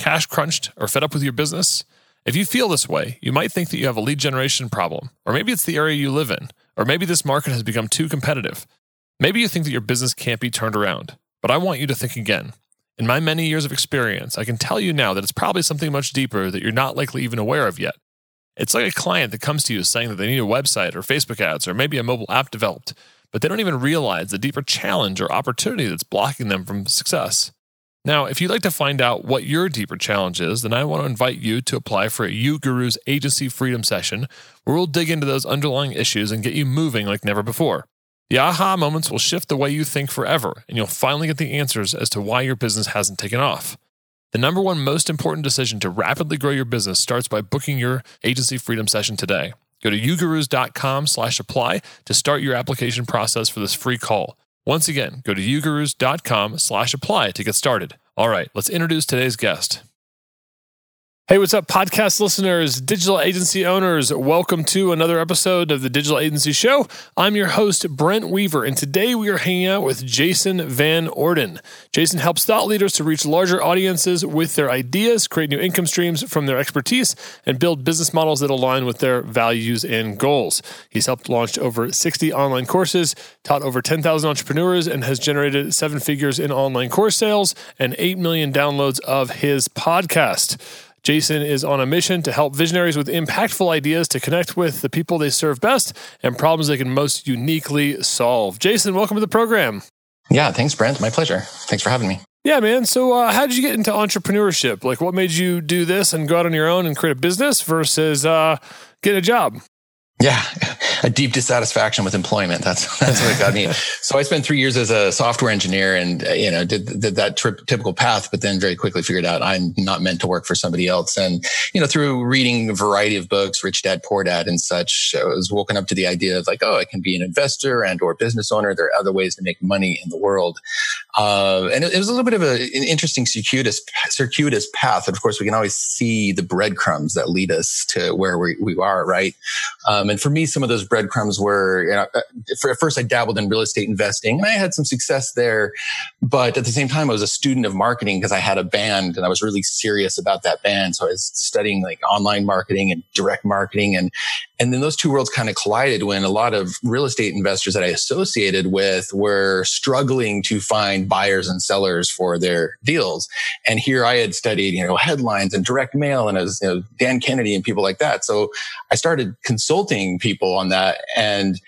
cash crunched, or fed up with your business? If you feel this way, you might think that you have a lead generation problem, or maybe it's the area you live in, or maybe this market has become too competitive. Maybe you think that your business can't be turned around, but I want you to think again. In my many years of experience, I can tell you now that it's probably something much deeper that you're not likely even aware of yet. It's like a client that comes to you saying that they need a website or Facebook ads or maybe a mobile app developed, but they don't even realize the deeper challenge or opportunity that's blocking them from success. Now, if you'd like to find out what your deeper challenge is, then I want to invite you to apply for a uGurus Agency Freedom Session, where we'll dig into those underlying issues and get you moving like never before. The aha moments will shift the way you think forever, and you'll finally get the answers as to why your business hasn't taken off. The number one most important decision to rapidly grow your business starts by booking your agency freedom session today. Go to ugurus.com slash apply to start your application process for this free call. Once again, go to ugurus.com slash apply to get started. All right, let's introduce today's guest. Hey, what's up, podcast listeners, digital agency owners? Welcome to another episode of the Digital Agency Show. I'm your host, Brent Weaver, and today we are hanging out with Jason Van Orden. Jason helps thought leaders to reach larger audiences with their ideas, create new income streams from their expertise, and build business models that align with their values and goals. He's helped launch over 60 online courses, taught over 10,000 entrepreneurs, and has generated seven figures in online course sales and 8 million downloads of his podcast. Jason is on a mission to help visionaries with impactful ideas to connect with the people they serve best and problems they can most uniquely solve. Jason, welcome to the program. Yeah, thanks, Brent. My pleasure. Thanks for having me. Yeah, man. So, uh, how did you get into entrepreneurship? Like, what made you do this and go out on your own and create a business versus uh, get a job? Yeah, a deep dissatisfaction with employment. That's that's what got me. so I spent three years as a software engineer, and you know did did that typical path, but then very quickly figured out I'm not meant to work for somebody else. And you know through reading a variety of books, Rich Dad Poor Dad, and such, I was woken up to the idea of like, oh, I can be an investor and or business owner. There are other ways to make money in the world. Uh, and it, it, was a little bit of a, an interesting circuitous circuitous path. And of course, we can always see the breadcrumbs that lead us to where we, we are, right? Um, and for me, some of those breadcrumbs were, you know, uh, for, at first I dabbled in real estate investing and I had some success there. But at the same time, I was a student of marketing because I had a band and I was really serious about that band. So I was studying like online marketing and direct marketing. And, and then those two worlds kind of collided when a lot of real estate investors that I associated with were struggling to find buyers and sellers for their deals. And here I had studied, you know, headlines and direct mail and as you know, Dan Kennedy and people like that. So I started consulting people on that and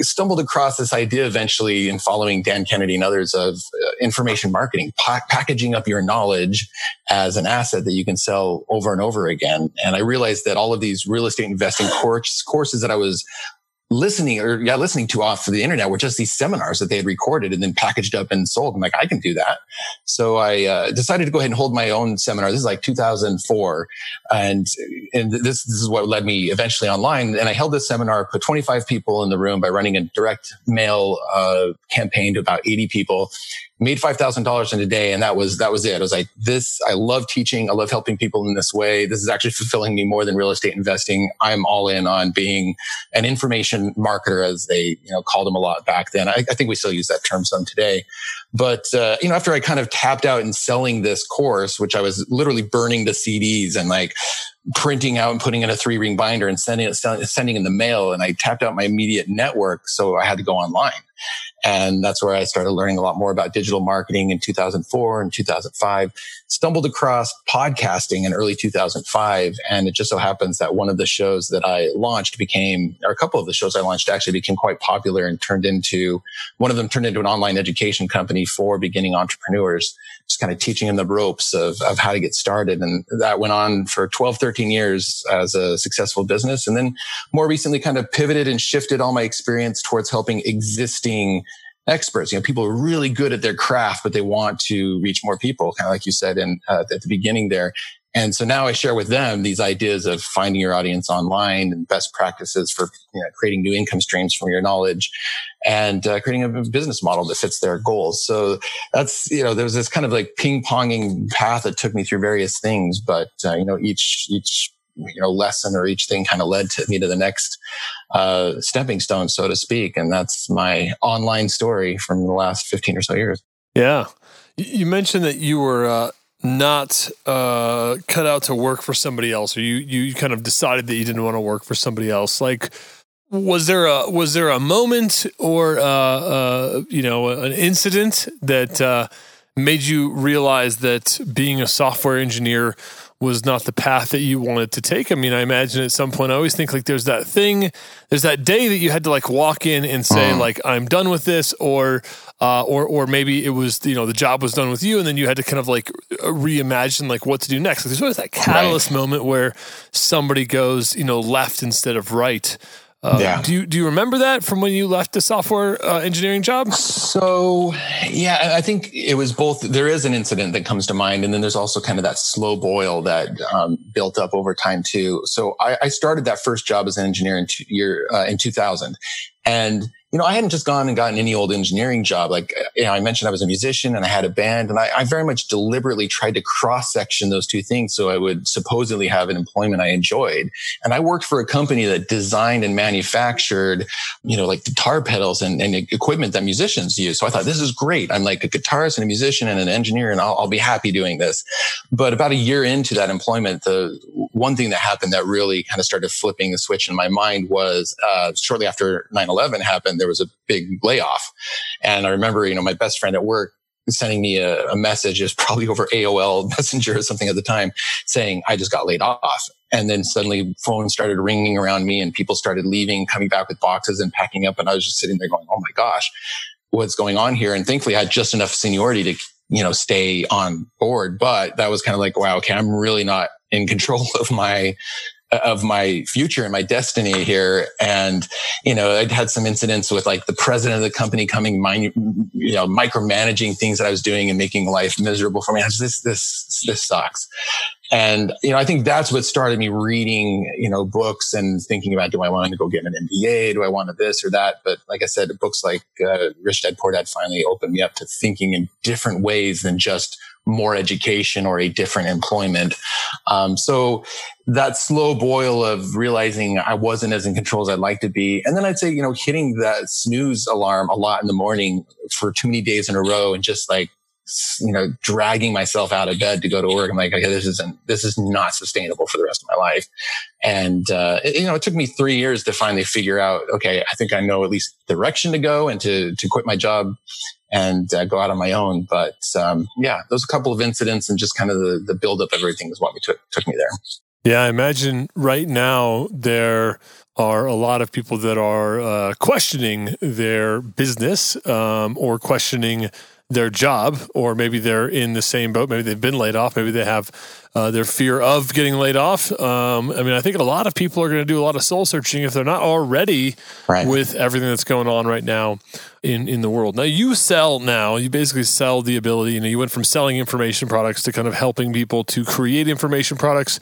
stumbled across this idea eventually in following Dan Kennedy and others of uh, information marketing, pa- packaging up your knowledge as an asset that you can sell over and over again. And I realized that all of these real estate investing course, courses that I was listening or yeah, listening to off for the internet were just these seminars that they had recorded and then packaged up and sold. I'm like, I can do that. So I uh, decided to go ahead and hold my own seminar. This is like 2004. And, and this, this is what led me eventually online. And I held this seminar, put 25 people in the room by running a direct mail uh, campaign to about 80 people made $5,000 in a day. And that was, that was it. I was like, this, I love teaching. I love helping people in this way. This is actually fulfilling me more than real estate investing. I'm all in on being an information marketer as they, you know, called them a lot back then. I, I think we still use that term some today. But, uh, you know, after I kind of tapped out in selling this course, which I was literally burning the CDs and like printing out and putting in a three ring binder and sending it, sending in the mail. And I tapped out my immediate network. So I had to go online. And that's where I started learning a lot more about digital marketing in 2004 and 2005. Stumbled across podcasting in early 2005. And it just so happens that one of the shows that I launched became, or a couple of the shows I launched actually became quite popular and turned into, one of them turned into an online education company for beginning entrepreneurs, just kind of teaching them the ropes of, of how to get started. And that went on for 12, 13 years as a successful business. And then more recently kind of pivoted and shifted all my experience towards helping existing experts. You know, people are really good at their craft, but they want to reach more people, kind of like you said in, uh, at the beginning there. And so now I share with them these ideas of finding your audience online and best practices for you know, creating new income streams from your knowledge and uh, creating a business model that fits their goals. So that's, you know, there was this kind of like ping ponging path that took me through various things, but, uh, you know, each, each, you know, lesson or each thing kind of led to me to the next, uh, stepping stone, so to speak. And that's my online story from the last 15 or so years. Yeah. You mentioned that you were, uh, not uh, cut out to work for somebody else, or you you kind of decided that you didn't want to work for somebody else. Like, was there a was there a moment or uh, uh, you know an incident that uh, made you realize that being a software engineer was not the path that you wanted to take. I mean, I imagine at some point I always think like there's that thing, there's that day that you had to like walk in and say mm. like I'm done with this, or uh, or or maybe it was you know the job was done with you, and then you had to kind of like reimagine like what to do next. Like, there's always that catalyst right. moment where somebody goes you know left instead of right. Uh, yeah. Do you do you remember that from when you left the software uh, engineering job? So, yeah, I think it was both. There is an incident that comes to mind, and then there's also kind of that slow boil that um, built up over time too. So, I, I, started that first job as an engineer in two, year uh, in 2000, and you know, I hadn't just gone and gotten any old engineering job. Like, you know, I mentioned I was a musician and I had a band and I, I very much deliberately tried to cross section those two things so I would supposedly have an employment I enjoyed. And I worked for a company that designed and manufactured, you know, like guitar pedals and, and equipment that musicians use. So I thought this is great. I'm like a guitarist and a musician and an engineer and I'll, I'll be happy doing this. But about a year into that employment, the one thing that happened that really kind of started flipping the switch in my mind was, uh, shortly after 9-11 happened, there was a big layoff. And I remember, you know, my best friend at work sending me a, a message, was probably over AOL Messenger or something at the time, saying, I just got laid off. And then suddenly phones started ringing around me and people started leaving, coming back with boxes and packing up. And I was just sitting there going, Oh my gosh, what's going on here? And thankfully I had just enough seniority to, you know, stay on board. But that was kind of like, wow, okay, I'm really not in control of my of my future and my destiny here. And, you know, I'd had some incidents with like the president of the company coming, you know, micromanaging things that I was doing and making life miserable for me. I was this, this, this sucks. And, you know, I think that's what started me reading, you know, books and thinking about, do I want to go get an MBA? Do I want to this or that? But like I said, books like uh, Rich Dad Poor Dad finally opened me up to thinking in different ways than just more education or a different employment. Um, so that slow boil of realizing I wasn't as in control as I'd like to be. And then I'd say, you know, hitting that snooze alarm a lot in the morning for too many days in a row and just like, you know, dragging myself out of bed to go to work. I'm like, okay, this isn't, this is not sustainable for the rest of my life. And, uh, it, you know, it took me three years to finally figure out, okay, I think I know at least direction to go and to, to quit my job and uh, go out on my own. But um, yeah, those a couple of incidents and just kind of the, the buildup of everything is what me took, took me there. Yeah, I imagine right now there are a lot of people that are uh, questioning their business um, or questioning their job, or maybe they're in the same boat. Maybe they've been laid off. Maybe they have uh, their fear of getting laid off. Um, I mean, I think a lot of people are going to do a lot of soul searching if they're not already right. with everything that's going on right now in in the world. Now, you sell now. You basically sell the ability. You know, you went from selling information products to kind of helping people to create information products.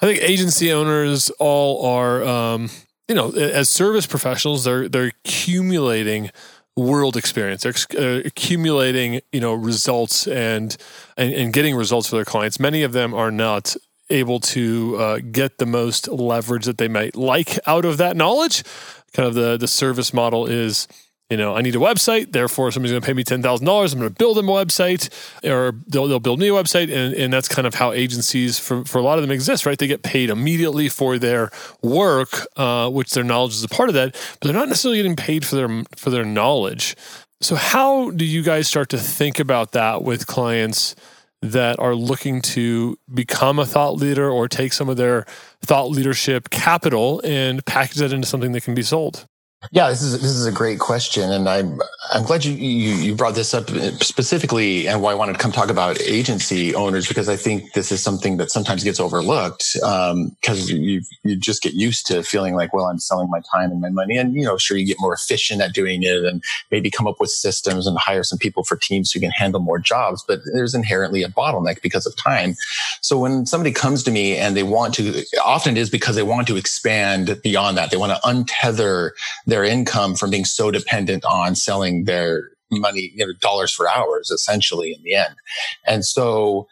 I think agency owners all are, um, you know, as service professionals, they're they're accumulating world experience. They're uh, accumulating, you know, results and, and, and getting results for their clients. Many of them are not able to uh, get the most leverage that they might like out of that knowledge. Kind of the the service model is you know, I need a website. Therefore, somebody's going to pay me ten thousand dollars. I'm going to build them a website, or they'll, they'll build me a website, and, and that's kind of how agencies for for a lot of them exist, right? They get paid immediately for their work, uh, which their knowledge is a part of that, but they're not necessarily getting paid for their for their knowledge. So, how do you guys start to think about that with clients? that are looking to become a thought leader or take some of their thought leadership capital and package that into something that can be sold? Yeah, this is this is a great question, and I'm I'm glad you you, you brought this up specifically, and why I wanted to come talk about agency owners because I think this is something that sometimes gets overlooked because um, you you just get used to feeling like, well, I'm selling my time and my money, and you know, sure, you get more efficient at doing it, and maybe come up with systems and hire some people for teams who can handle more jobs, but there's inherently a bottleneck because of time. So when somebody comes to me and they want to, often it is because they want to expand beyond that, they want to untether their income from being so dependent on selling their money, you know, dollars for hours, essentially in the end. And so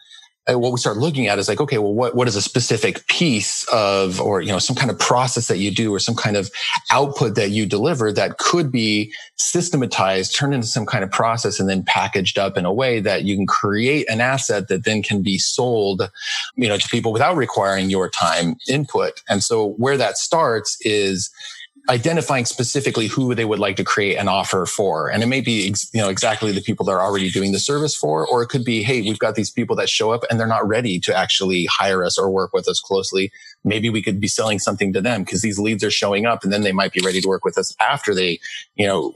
uh, what we start looking at is like, okay, well, what, what is a specific piece of, or, you know, some kind of process that you do or some kind of output that you deliver that could be systematized, turned into some kind of process and then packaged up in a way that you can create an asset that then can be sold, you know, to people without requiring your time input. And so where that starts is, identifying specifically who they would like to create an offer for. And it may be, you know, exactly the people they're already doing the service for, or it could be, Hey, we've got these people that show up and they're not ready to actually hire us or work with us closely. Maybe we could be selling something to them because these leads are showing up and then they might be ready to work with us after they, you know,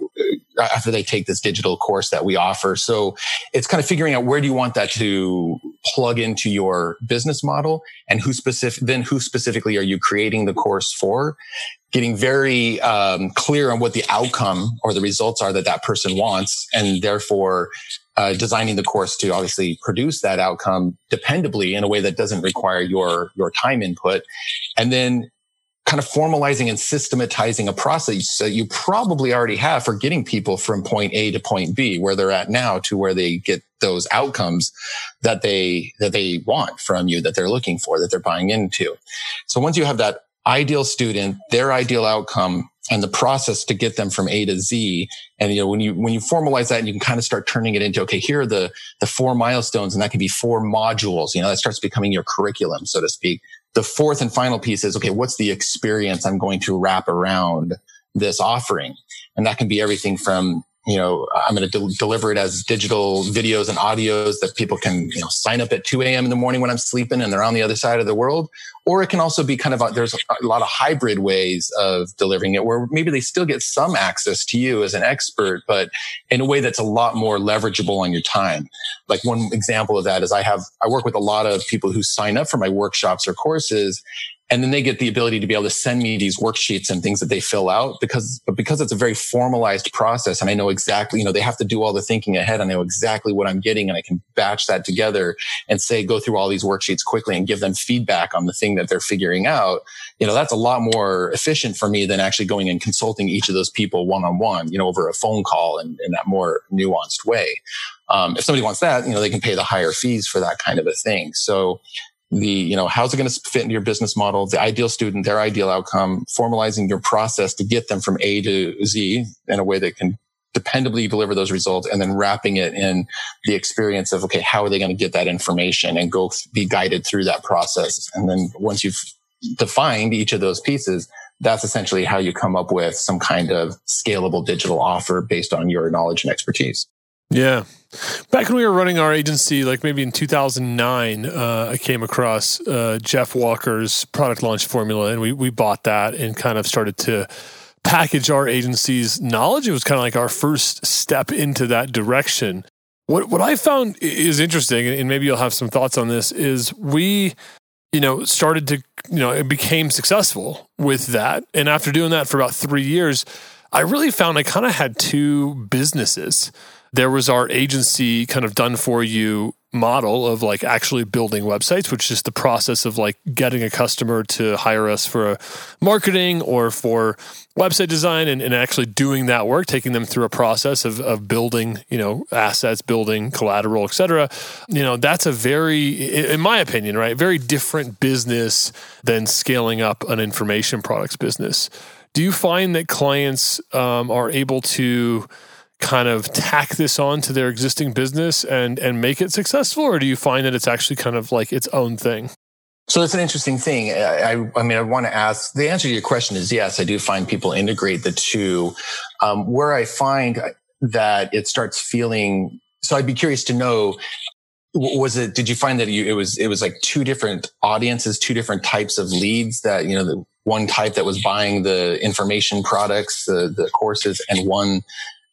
uh, after they take this digital course that we offer. So it's kind of figuring out where do you want that to plug into your business model and who specific, then who specifically are you creating the course for? getting very um, clear on what the outcome or the results are that that person wants, and therefore uh, designing the course to obviously produce that outcome dependably in a way that doesn't require your your time input, and then kind of formalizing and systematizing a process that you probably already have for getting people from point A to point B, where they're at now, to where they get those outcomes that they that they want from you, that they're looking for, that they're buying into. So once you have that ideal student, their ideal outcome, and the process to get them from A to Z. And you know, when you when you formalize that, and you can kind of start turning it into okay, here are the the four milestones, and that can be four modules. You know, that starts becoming your curriculum, so to speak. The fourth and final piece is okay, what's the experience I'm going to wrap around this offering? And that can be everything from you know, I'm going to de- deliver it as digital videos and audios that people can, you know, sign up at 2 a.m. in the morning when I'm sleeping and they're on the other side of the world. Or it can also be kind of, a, there's a lot of hybrid ways of delivering it where maybe they still get some access to you as an expert, but in a way that's a lot more leverageable on your time. Like one example of that is I have, I work with a lot of people who sign up for my workshops or courses and then they get the ability to be able to send me these worksheets and things that they fill out because but because it's a very formalized process and i know exactly you know they have to do all the thinking ahead. And i know exactly what i'm getting and i can batch that together and say go through all these worksheets quickly and give them feedback on the thing that they're figuring out. You know that's a lot more efficient for me than actually going and consulting each of those people one-on-one you know over a phone call and in that more nuanced way. Um, if somebody wants that, you know, they can pay the higher fees for that kind of a thing. So the, you know, how's it going to fit into your business model, the ideal student, their ideal outcome, formalizing your process to get them from A to Z in a way that can dependably deliver those results and then wrapping it in the experience of, okay, how are they going to get that information and go be guided through that process. And then once you've defined each of those pieces, that's essentially how you come up with some kind of scalable digital offer based on your knowledge and expertise. Yeah. Back when we were running our agency, like maybe in 2009, uh, I came across uh, Jeff Walker's product launch formula, and we, we bought that and kind of started to package our agency's knowledge. It was kind of like our first step into that direction. What, what I found is interesting, and maybe you'll have some thoughts on this, is we you know, started to, you know, it became successful with that. And after doing that for about three years, I really found I kind of had two businesses there was our agency kind of done for you model of like actually building websites, which is the process of like getting a customer to hire us for marketing or for website design and, and actually doing that work, taking them through a process of, of building, you know, assets, building collateral, et cetera. You know, that's a very, in my opinion, right, very different business than scaling up an information products business. Do you find that clients um, are able to kind of tack this on to their existing business and and make it successful or do you find that it's actually kind of like its own thing? So it's an interesting thing. I i, mean i want to ask the answer to your question is yes i do find people integrate the two. Um, where i find that it starts feeling so i'd be curious to know was it did you find that you it was it was like two different audiences two different types of leads that you know the one type that was buying the information products, the, the courses, and one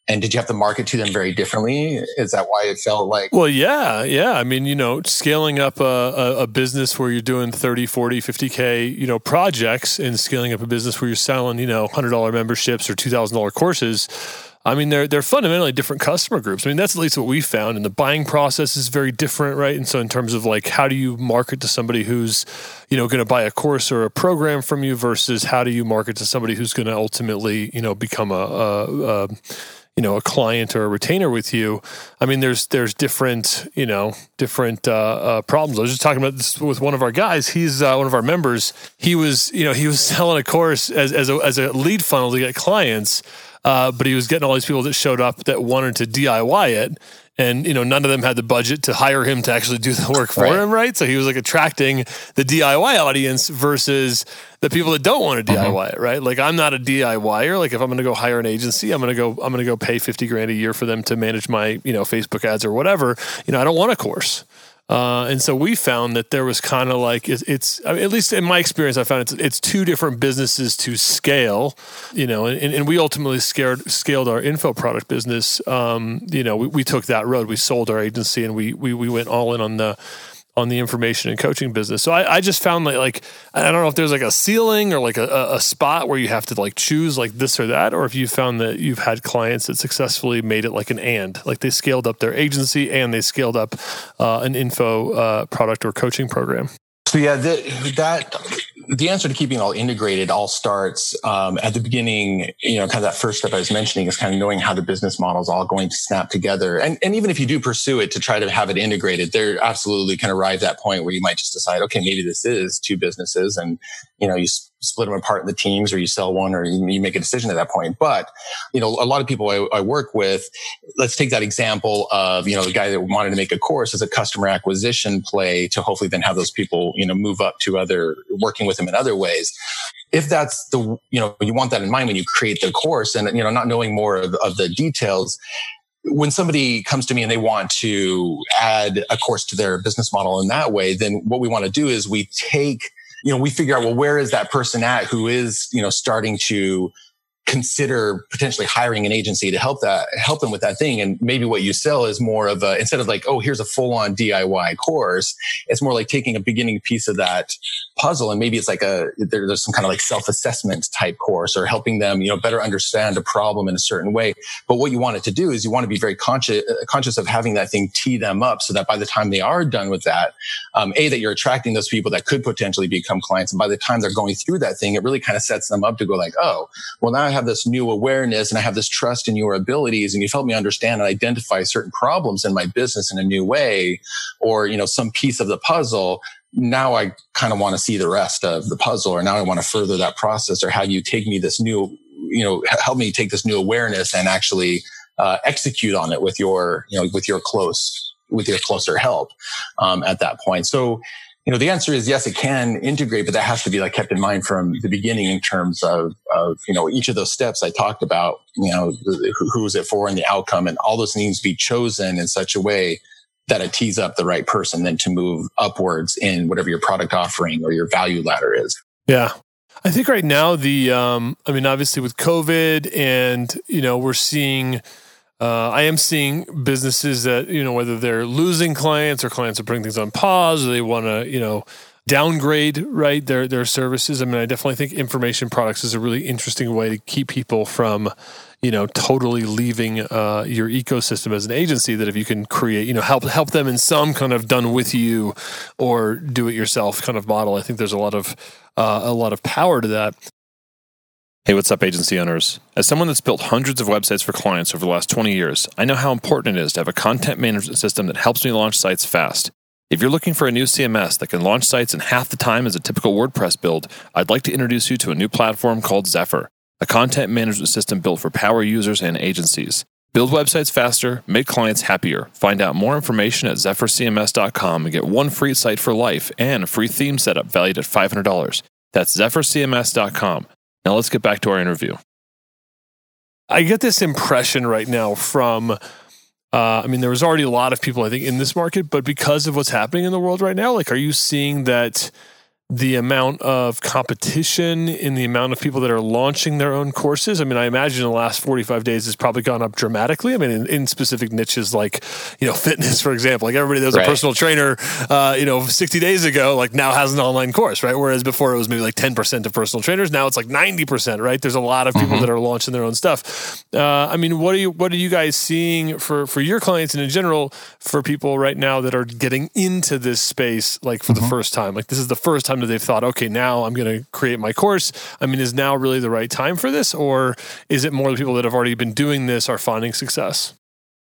and did you have to market to them very differently is that why it felt like well yeah yeah i mean you know scaling up a, a, a, business where you're doing 30 40 50k you know projects and scaling up a business where you're selling you know $100 memberships or $2000 courses I mean, they're they're fundamentally different customer groups. I mean, that's at least what we found, and the buying process is very different, right? And so, in terms of like, how do you market to somebody who's, you know, going to buy a course or a program from you versus how do you market to somebody who's going to ultimately, you know, become a, a, a you know a client or a retainer with you i mean there's there's different you know different uh, uh, problems. I was just talking about this with one of our guys. He's uh, one of our members. He was you know he was selling a course as, as, a, as a lead funnel to get clients uh, but he was getting all these people that showed up that wanted to DIY it. And, you know, none of them had the budget to hire him to actually do the work for right. him, right? So he was like attracting the DIY audience versus the people that don't want to DIY mm-hmm. it, right? Like I'm not a DIYer. Like if I'm going to go hire an agency, I'm going to go, I'm going to go pay 50 grand a year for them to manage my, you know, Facebook ads or whatever. You know, I don't want a course. Uh, and so we found that there was kind of like it, it's I mean, at least in my experience, I found it's it's two different businesses to scale, you know, and, and we ultimately scared, scaled our info product business. Um, you know, we, we took that road. We sold our agency and we we we went all in on the on the information and coaching business. So I, I just found like, like I don't know if there's like a ceiling or like a, a spot where you have to like choose like this or that, or if you found that you've had clients that successfully made it like an and, like they scaled up their agency and they scaled up uh, an info uh, product or coaching program. So yeah, the, that the answer to keeping it all integrated all starts um, at the beginning. You know, kind of that first step I was mentioning is kind of knowing how the business model is all going to snap together. And and even if you do pursue it to try to have it integrated, there absolutely can arrive that point where you might just decide, okay, maybe this is two businesses, and you know, you split them apart in the teams or you sell one or you, make a decision at that point. But, you know, a lot of people I, I, work with, let's take that example of, you know, the guy that wanted to make a course as a customer acquisition play to hopefully then have those people, you know, move up to other working with them in other ways. If that's the, you know, you want that in mind when you create the course and, you know, not knowing more of, of the details, when somebody comes to me and they want to add a course to their business model in that way, then what we want to do is we take you know, we figure out, well, where is that person at who is, you know, starting to consider potentially hiring an agency to help that help them with that thing. And maybe what you sell is more of a instead of like oh here's a full on DIY course it's more like taking a beginning piece of that puzzle. And maybe it's like a there, there's some kind of like self-assessment type course or helping them you know better understand a problem in a certain way. But what you want it to do is you want to be very conscious uh, conscious of having that thing tee them up so that by the time they are done with that um, a that you're attracting those people that could potentially become clients. And by the time they're going through that thing it really kind of sets them up to go like oh well now i have this new awareness and i have this trust in your abilities and you've helped me understand and identify certain problems in my business in a new way or you know some piece of the puzzle now I kind of want to see the rest of the puzzle, or now I want to further that process, or have you take me this new, you know, help me take this new awareness and actually uh, execute on it with your, you know, with your close, with your closer help um, at that point. So, you know, the answer is yes, it can integrate, but that has to be like kept in mind from the beginning in terms of, of you know, each of those steps I talked about, you know, who, who is it for and the outcome, and all those needs to be chosen in such a way that it tees up the right person then to move upwards in whatever your product offering or your value ladder is. Yeah. I think right now the um I mean obviously with COVID and you know we're seeing uh, I am seeing businesses that you know whether they're losing clients or clients are putting things on pause or they want to you know downgrade right their their services. I mean I definitely think information products is a really interesting way to keep people from you know totally leaving uh, your ecosystem as an agency that if you can create you know help help them in some kind of done with you or do it yourself kind of model i think there's a lot of uh, a lot of power to that Hey, what's up, agency owners? As someone that's built hundreds of websites for clients over the last 20 years, I know how important it is to have a content management system that helps me launch sites fast. If you're looking for a new CMS that can launch sites in half the time as a typical WordPress build, I'd like to introduce you to a new platform called Zephyr, a content management system built for power users and agencies. Build websites faster, make clients happier. Find out more information at zephyrcms.com and get one free site for life and a free theme setup valued at $500. That's zephyrcms.com. Now let's get back to our interview. I get this impression right now from, uh, I mean, there was already a lot of people, I think, in this market, but because of what's happening in the world right now, like, are you seeing that? The amount of competition in the amount of people that are launching their own courses? I mean, I imagine the last 45 days has probably gone up dramatically. I mean, in, in specific niches like, you know, fitness, for example, like everybody that was right. a personal trainer, uh, you know, 60 days ago, like now has an online course, right? Whereas before it was maybe like 10% of personal trainers. Now it's like 90%, right? There's a lot of people mm-hmm. that are launching their own stuff. Uh, I mean, what are you, what are you guys seeing for, for your clients and in general for people right now that are getting into this space, like for mm-hmm. the first time? Like this is the first time time that they've thought, okay, now I'm going to create my course? I mean, is now really the right time for this? Or is it more the people that have already been doing this are finding success?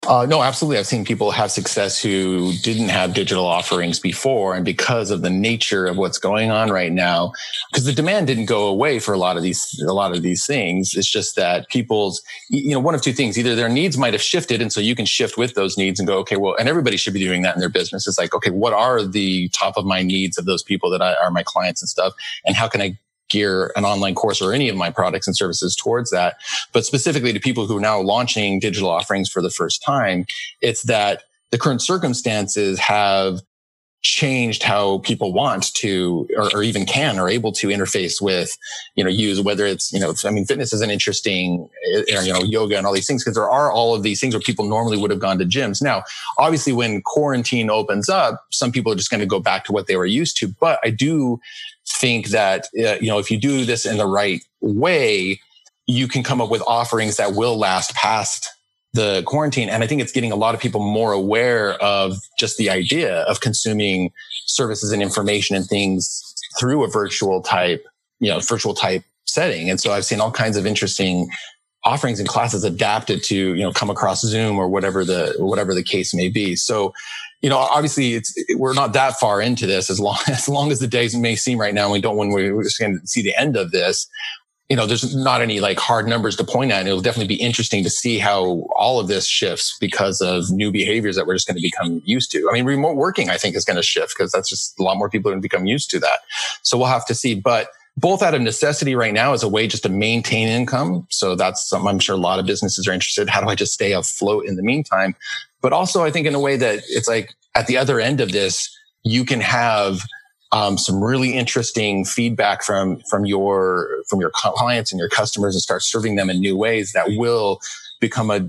Uh, no, absolutely. I've seen people have success who didn't have digital offerings before. And because of the nature of what's going on right now, because the demand didn't go away for a lot of these, a lot of these things. It's just that people's, you know, one of two things, either their needs might have shifted. And so you can shift with those needs and go, okay, well, and everybody should be doing that in their business. It's like, okay, what are the top of my needs of those people that I, are my clients and stuff? And how can I gear an online course or any of my products and services towards that. But specifically to people who are now launching digital offerings for the first time, it's that the current circumstances have changed how people want to or, or, even can or able to interface with you know use whether it's you know i mean fitness is an interesting eh, you know yoga and all these things because there are all of these things where people normally would have gone to gyms now obviously when quarantine opens up some people are just going to go back to what they were used to but i do think that uh, you know if you do this in the right way you can come up with offerings that will last past the quarantine. And i think it's getting a lot of people more aware of just the idea of consuming services and information and things through a virtual type you know virtual type setting. And so i've seen all kinds of interesting offerings and classes adapted to you know come across zoom or whatever the whatever the case may be. So you know, obviously it's, we're not that far into this as long, as long as the days may seem right now. We don't when we're just going to see the end of this. You know, there's not any like hard numbers to point at. And it'll definitely be interesting to see how all of this shifts because of new behaviors that we're just going to become used to. I mean, remote working, I think is going to shift because that's just a lot more people are going to become used to that. So we'll have to see, but both out of necessity right now as a way just to maintain income. So that's something I'm sure a lot of businesses are interested. How do I just stay afloat in the meantime? But also I think in a way that it's like at the other end of this, you can have um, some really interesting feedback from from your from your clients and your customers and start serving them in new ways that will become a,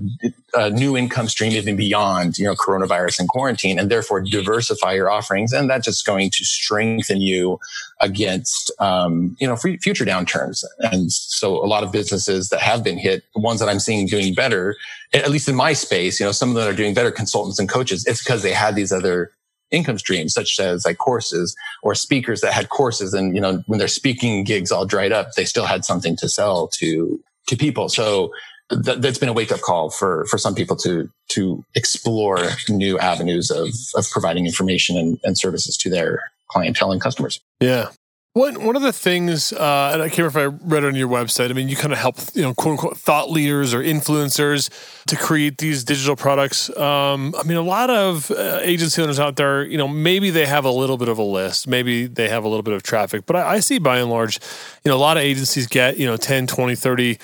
a, new income stream even beyond you know coronavirus and quarantine and therefore diversify your offerings and that's just going to strengthen you against um, you know future downturns. And so a lot of businesses that have been hit the ones that i'm seeing doing better at least in my space you know some of them are doing better consultants and coaches it's because they had these other income streams such as like courses or speakers that had courses and you know when their speaking gigs all dried up they still had something to sell to to people. So that, has been a wake up call for for some people to to explore new avenues of of providing information and, and services to their clientele and customers. Yeah. One one of the things, uh, and I can't remember if I read it on your website. I mean, you kind of help, you know, quote unquote, thought leaders or influencers to create these digital products. Um, I mean, a lot of uh, agency owners out there, you know, maybe they have a little bit of a list, maybe they have a little bit of traffic, but I, I see by and large, you know, a lot of agencies get, you know, 10, 20, 30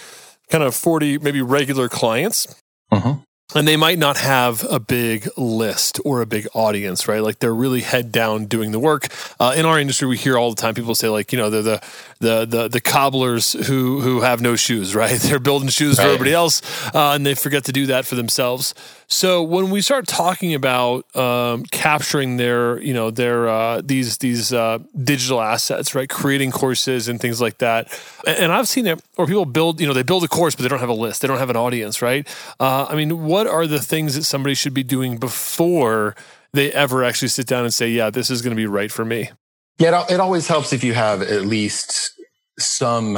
kind of 40 maybe regular clients. Uh-huh and they might not have a big list or a big audience, right? Like they're really head down doing the work. Uh, in our industry, we hear all the time people say like, you know, they're the the the, the cobblers who who have no shoes, right? They're building shoes right. for everybody else, uh, and they forget to do that for themselves. So when we start talking about um, capturing their, you know, their uh, these these uh, digital assets, right? Creating courses and things like that, and I've seen it where people build, you know, they build a course, but they don't have a list, they don't have an audience, right? Uh, I mean, what are the things that somebody should be doing before they ever actually sit down and say, yeah, this is going to be right for me? Yeah, it always helps if you have at least some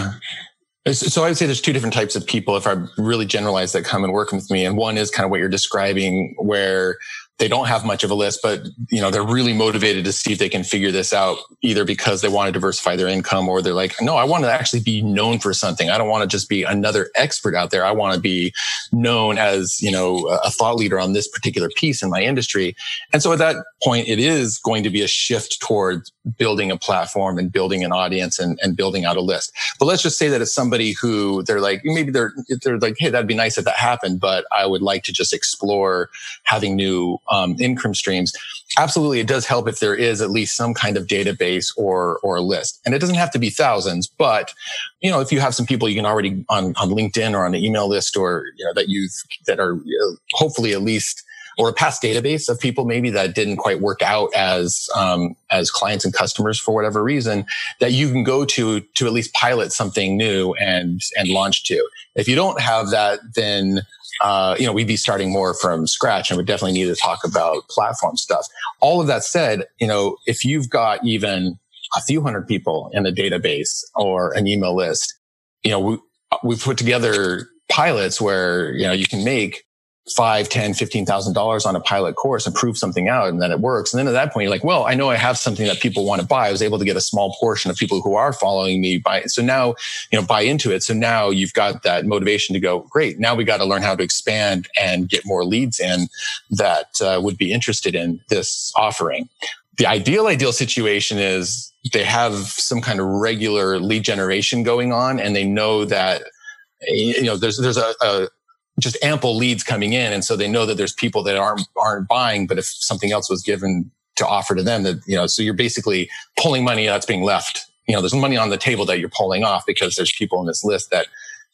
so I would say there's two different types of people, if I really generalize, that come and work with me. And one is kind of what you're describing, where they don't have much of a list, but you know, they're really motivated to see if they can figure this out either because they want to diversify their income or they're like, no, I want to actually be known for something. I don't want to just be another expert out there. I want to be known as, you know, a thought leader on this particular piece in my industry. And so at that point, it is going to be a shift towards building a platform and building an audience and, and building out a list. But let's just say that it's somebody who they're like, maybe they're, they're like, Hey, that'd be nice if that happened, but I would like to just explore having new um, income streams. Absolutely. It does help if there is at least some kind of database or, or a list. And it doesn't have to be thousands, but you know, if you have some people you can already on, on LinkedIn or on an email list or, you know, that you've, that are you know, hopefully at least or a past database of people maybe that didn't quite work out as um, as clients and customers for whatever reason that you can go to to at least pilot something new and and launch to. If you don't have that, then uh, you know we'd be starting more from scratch, and we definitely need to talk about platform stuff. All of that said, you know if you've got even a few hundred people in a database or an email list, you know we we've put together pilots where you know you can make five, ten, fifteen thousand dollars on a pilot course and prove something out, and then it works. And then at that point, you're like, well, I know I have something that people want to buy. I was able to get a small portion of people who are following me buy. So now, you know, buy into it. So now you've got that motivation to go, great. Now we got to learn how to expand and get more leads in that uh, would be interested in this offering. The ideal, ideal situation is they have some kind of regular lead generation going on, and they know that you know there's there's a, a just ample leads coming in. And so they know that there's people that aren't, aren't buying, but if something else was given to offer to them that, you know, so you're basically pulling money that's being left. You know, there's money on the table that you're pulling off because there's people in this list that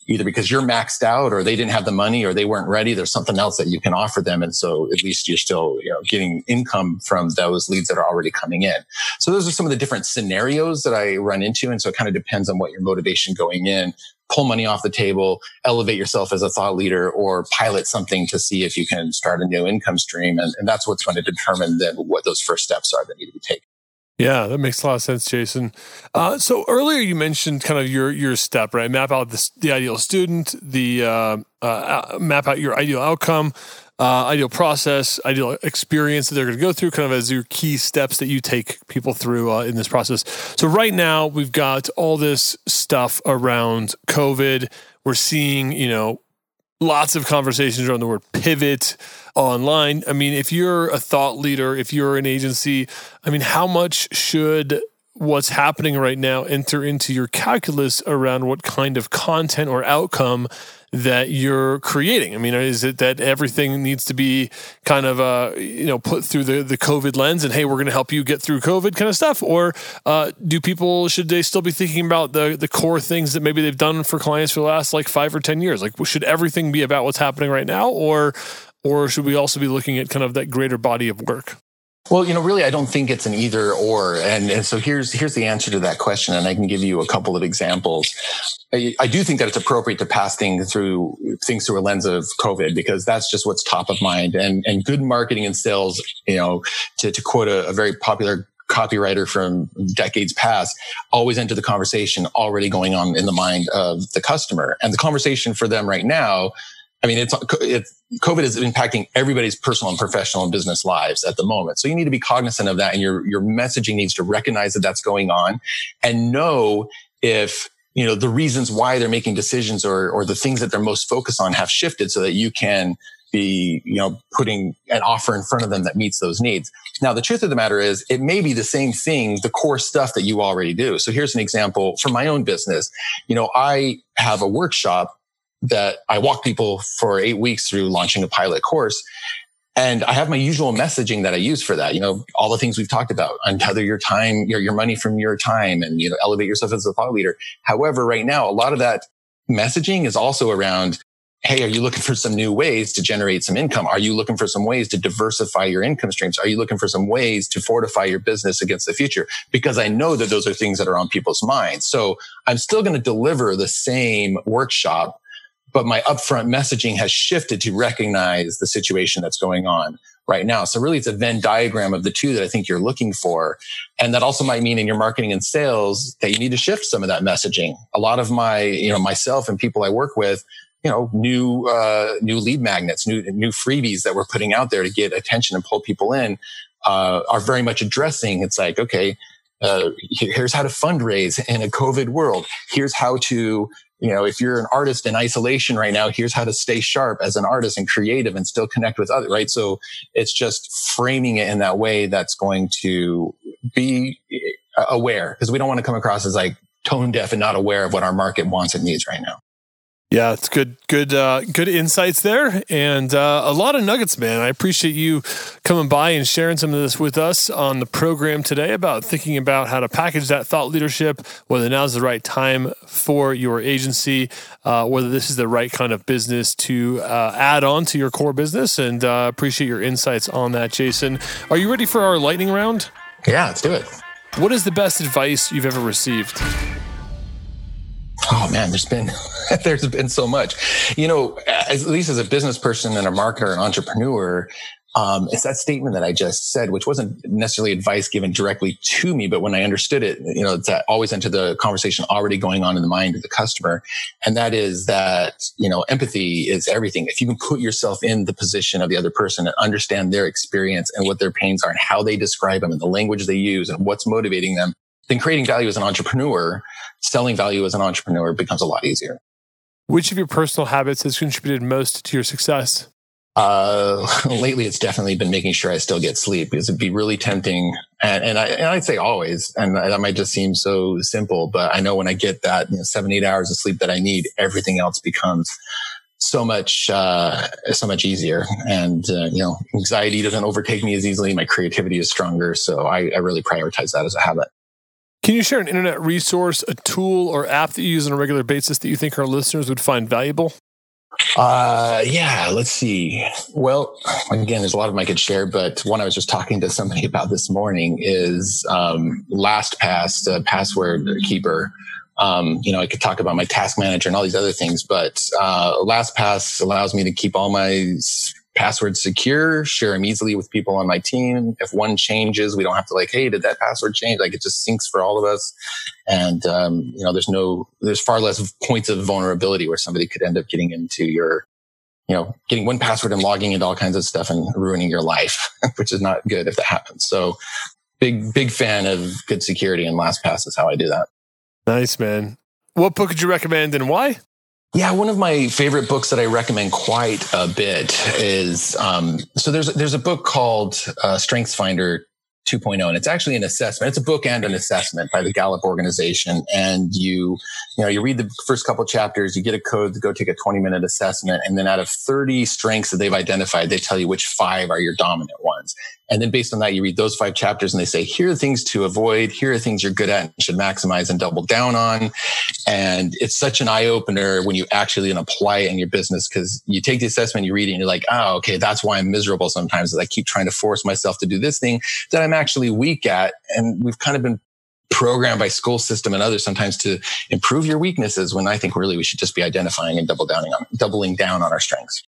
either because you're maxed out or they didn't have the money or they weren't ready. There's something else that you can offer them. And so at least you're still, you know, getting income from those leads that are already coming in. So those are some of the different scenarios that I run into. And so it kind of depends on what your motivation going in pull money off the table, elevate yourself as a thought leader, or pilot something to see if you can start a new income stream. And, and that's what's going to determine then what those first steps are that need to be taken. Yeah, that makes a lot of sense, Jason. Uh, so earlier you mentioned kind of your your step, right? Map out the, the ideal student, the uh, uh, map out your ideal outcome, uh, ideal process, ideal experience that they're going to go through, kind of as your key steps that you take people through uh, in this process. So, right now, we've got all this stuff around COVID. We're seeing, you know, lots of conversations around the word pivot online. I mean, if you're a thought leader, if you're an agency, I mean, how much should what's happening right now enter into your calculus around what kind of content or outcome that you're creating? I mean, is it that everything needs to be kind of uh, you know put through the the COVID lens and hey, we're going to help you get through COVID kind of stuff, or uh, do people should they still be thinking about the the core things that maybe they've done for clients for the last like five or ten years? Like, should everything be about what's happening right now, or or should we also be looking at kind of that greater body of work? Well, you know, really, I don't think it's an either or. And, and so here's, here's the answer to that question. And I can give you a couple of examples. I, I, do think that it's appropriate to pass things through things through a lens of COVID because that's just what's top of mind and, and good marketing and sales, you know, to, to quote a, a very popular copywriter from decades past always enter the conversation already going on in the mind of the customer and the conversation for them right now I mean, it's, it's COVID is impacting everybody's personal and professional and business lives at the moment. So you need to be cognizant of that, and your your messaging needs to recognize that that's going on, and know if you know the reasons why they're making decisions or or the things that they're most focused on have shifted, so that you can be you know putting an offer in front of them that meets those needs. Now, the truth of the matter is, it may be the same thing, the core stuff that you already do. So here's an example from my own business. You know, I have a workshop that I walk people for eight weeks through launching a pilot course. And I have my usual messaging that I use for that. You know, all the things we've talked about, untether your time, your, your money from your time and, you know, elevate yourself as a thought leader. However, right now, a lot of that messaging is also around, Hey, are you looking for some new ways to generate some income? Are you looking for some ways to diversify your income streams? Are you looking for some ways to fortify your business against the future? Because I know that those are things that are on people's minds. So I'm still going to deliver the same workshop but my upfront messaging has shifted to recognize the situation that's going on right now. So really it's a Venn diagram of the two that I think you're looking for. And that also might mean in your marketing and sales that you need to shift some of that messaging. A lot of my, you know, myself and people I work with, you know, new, uh, new lead magnets, new, new freebies that we're putting out there to get attention and pull people in, uh, are very much addressing. It's like, okay, uh, here's how to fundraise in a COVID world. Here's how to you know, if you're an artist in isolation right now, here's how to stay sharp as an artist and creative and still connect with others, right? So it's just framing it in that way that's going to be eh, aware because we don't want to come across as like tone deaf and not aware of what our market wants and needs right now. Yeah, it's good, good, uh, good insights there, and uh, a lot of nuggets, man. I appreciate you coming by and sharing some of this with us on the program today about thinking about how to package that thought leadership, whether now's the right time for your agency, uh, whether this is the right kind of business to uh, add on to your core business, and uh, appreciate your insights on that, Jason. Are you ready for our lightning round? Yeah, let's do it. What is the best advice you've ever received? Oh man, there's been there's been so much. You know, at least as a business person and a marketer and entrepreneur, um, it's that statement that I just said, which wasn't necessarily advice given directly to me, but when I understood it, you know, it's that always into the conversation already going on in the mind of the customer. And that is that, you know, empathy is everything. If you can put yourself in the position of the other person and understand their experience and what their pains are and how they describe them and the language they use and what's motivating them, then creating value as an entrepreneur, selling value as an entrepreneur becomes a lot easier. Which of your personal habits has contributed most to your success? Uh, lately, it's definitely been making sure I still get sleep because it'd be really tempting. And, and, I, and I'd say always, and that might just seem so simple, but I know when I get that you know, seven, eight hours of sleep that I need, everything else becomes so much, uh, so much easier. And, uh, you know, anxiety doesn't overtake me as easily. My creativity is stronger. So I, I really prioritize that as a habit. Can you share an internet resource, a tool, or app that you use on a regular basis that you think our listeners would find valuable? Uh, yeah, let's see. Well, again, there's a lot of them I could share, but one I was just talking to somebody about this morning is um, LastPass, the password keeper. Um, you know, I could talk about my task manager and all these other things, but uh, LastPass allows me to keep all my password secure, share them easily with people on my team. If one changes, we don't have to like, hey, did that password change? Like it just syncs for all of us. And, um, you know, there's no, there's far less points of vulnerability where somebody could end up getting into your, you know, getting one password and logging into all kinds of stuff and ruining your life, which is not good if that happens. So big, big fan of good security and LastPass is how I do that. Nice, man. What book would you recommend and why? Yeah, one of my favorite books that I recommend quite a bit is um, so there's there's a book called uh, Strengths Finder 2.0 and it's actually an assessment. It's a book and an assessment by the gallup organization and you you know you read the first couple chapters you get a code to go take a 20 minute assessment and then out of 30 strengths that they've identified they tell you which five are your dominant ones. And then based on that you read those five chapters and they say here are things to avoid here are things you're good at and should maximize and double down on and it's such an eye-opener when you actually apply it in your business because you take the assessment you read it and you're like oh okay that's why i'm miserable sometimes i keep trying to force myself to do this thing that i'm I'm actually weak at. And we've kind of been programmed by school system and others sometimes to improve your weaknesses when I think really we should just be identifying and double downing on doubling down on our strengths.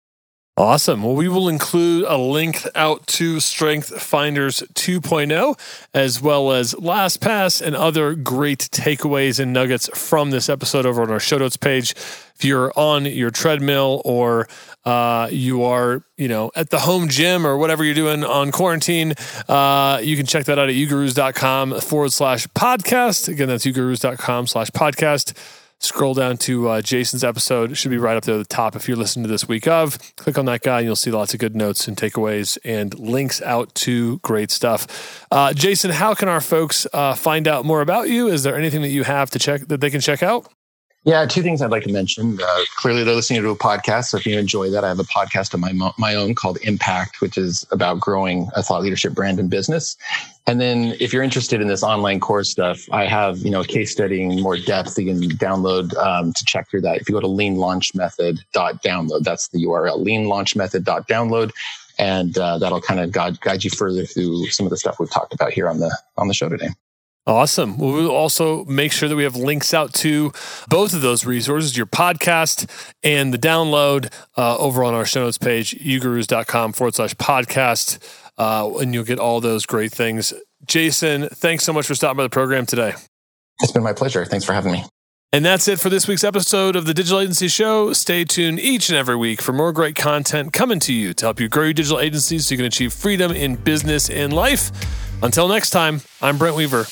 Awesome. Well, we will include a link out to Strength Finders 2.0, as well as LastPass and other great takeaways and nuggets from this episode over on our show notes page. If you're on your treadmill or uh, you are, you know, at the home gym or whatever you're doing on quarantine, uh, you can check that out at ugurus.com forward slash podcast. Again, that's ugurus.com slash podcast scroll down to uh, Jason's episode. It should be right up there at the top if you're listening to this week of. Click on that guy and you'll see lots of good notes and takeaways and links out to great stuff. Uh, Jason, how can our folks uh, find out more about you? Is there anything that you have to check that they can check out? Yeah, two things I'd like to mention. Uh, clearly, they're listening to a podcast. So if you enjoy that, I have a podcast of my my own called Impact, which is about growing a thought leadership brand and business. And then, if you're interested in this online course stuff, I have you know a case study in more depth you can download um, to check through that. If you go to leanlaunchmethod.download, that's the URL leanlaunchmethod.download, and uh, that'll kind of guide, guide you further through some of the stuff we've talked about here on the on the show today. Awesome. Well, we'll also make sure that we have links out to both of those resources, your podcast and the download uh, over on our show notes page, ugurus.com forward slash podcast. Uh, and you'll get all those great things. Jason, thanks so much for stopping by the program today. It's been my pleasure. Thanks for having me. And that's it for this week's episode of the Digital Agency Show. Stay tuned each and every week for more great content coming to you to help you grow your digital agency so you can achieve freedom in business and life. Until next time, I'm Brent Weaver.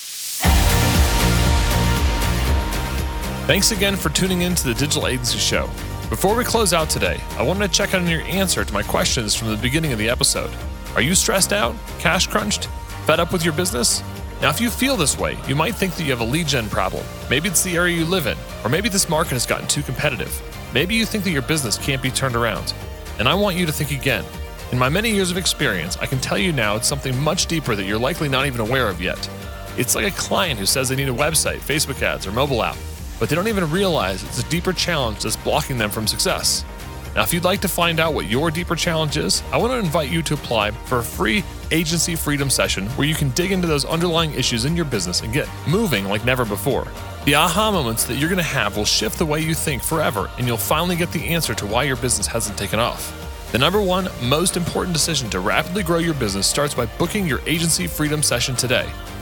Thanks again for tuning in to the Digital Agency Show. Before we close out today, I wanted to check on your answer to my questions from the beginning of the episode. Are you stressed out, cash crunched, fed up with your business? Now, if you feel this way, you might think that you have a lead gen problem. Maybe it's the area you live in, or maybe this market has gotten too competitive. Maybe you think that your business can't be turned around. And I want you to think again. In my many years of experience, I can tell you now it's something much deeper that you're likely not even aware of yet. It's like a client who says they need a website, Facebook ads, or mobile app, but they don't even realize it's a deeper challenge that's blocking them from success. Now, if you'd like to find out what your deeper challenge is, I want to invite you to apply for a free agency freedom session where you can dig into those underlying issues in your business and get moving like never before. The aha moments that you're going to have will shift the way you think forever, and you'll finally get the answer to why your business hasn't taken off. The number one most important decision to rapidly grow your business starts by booking your agency freedom session today.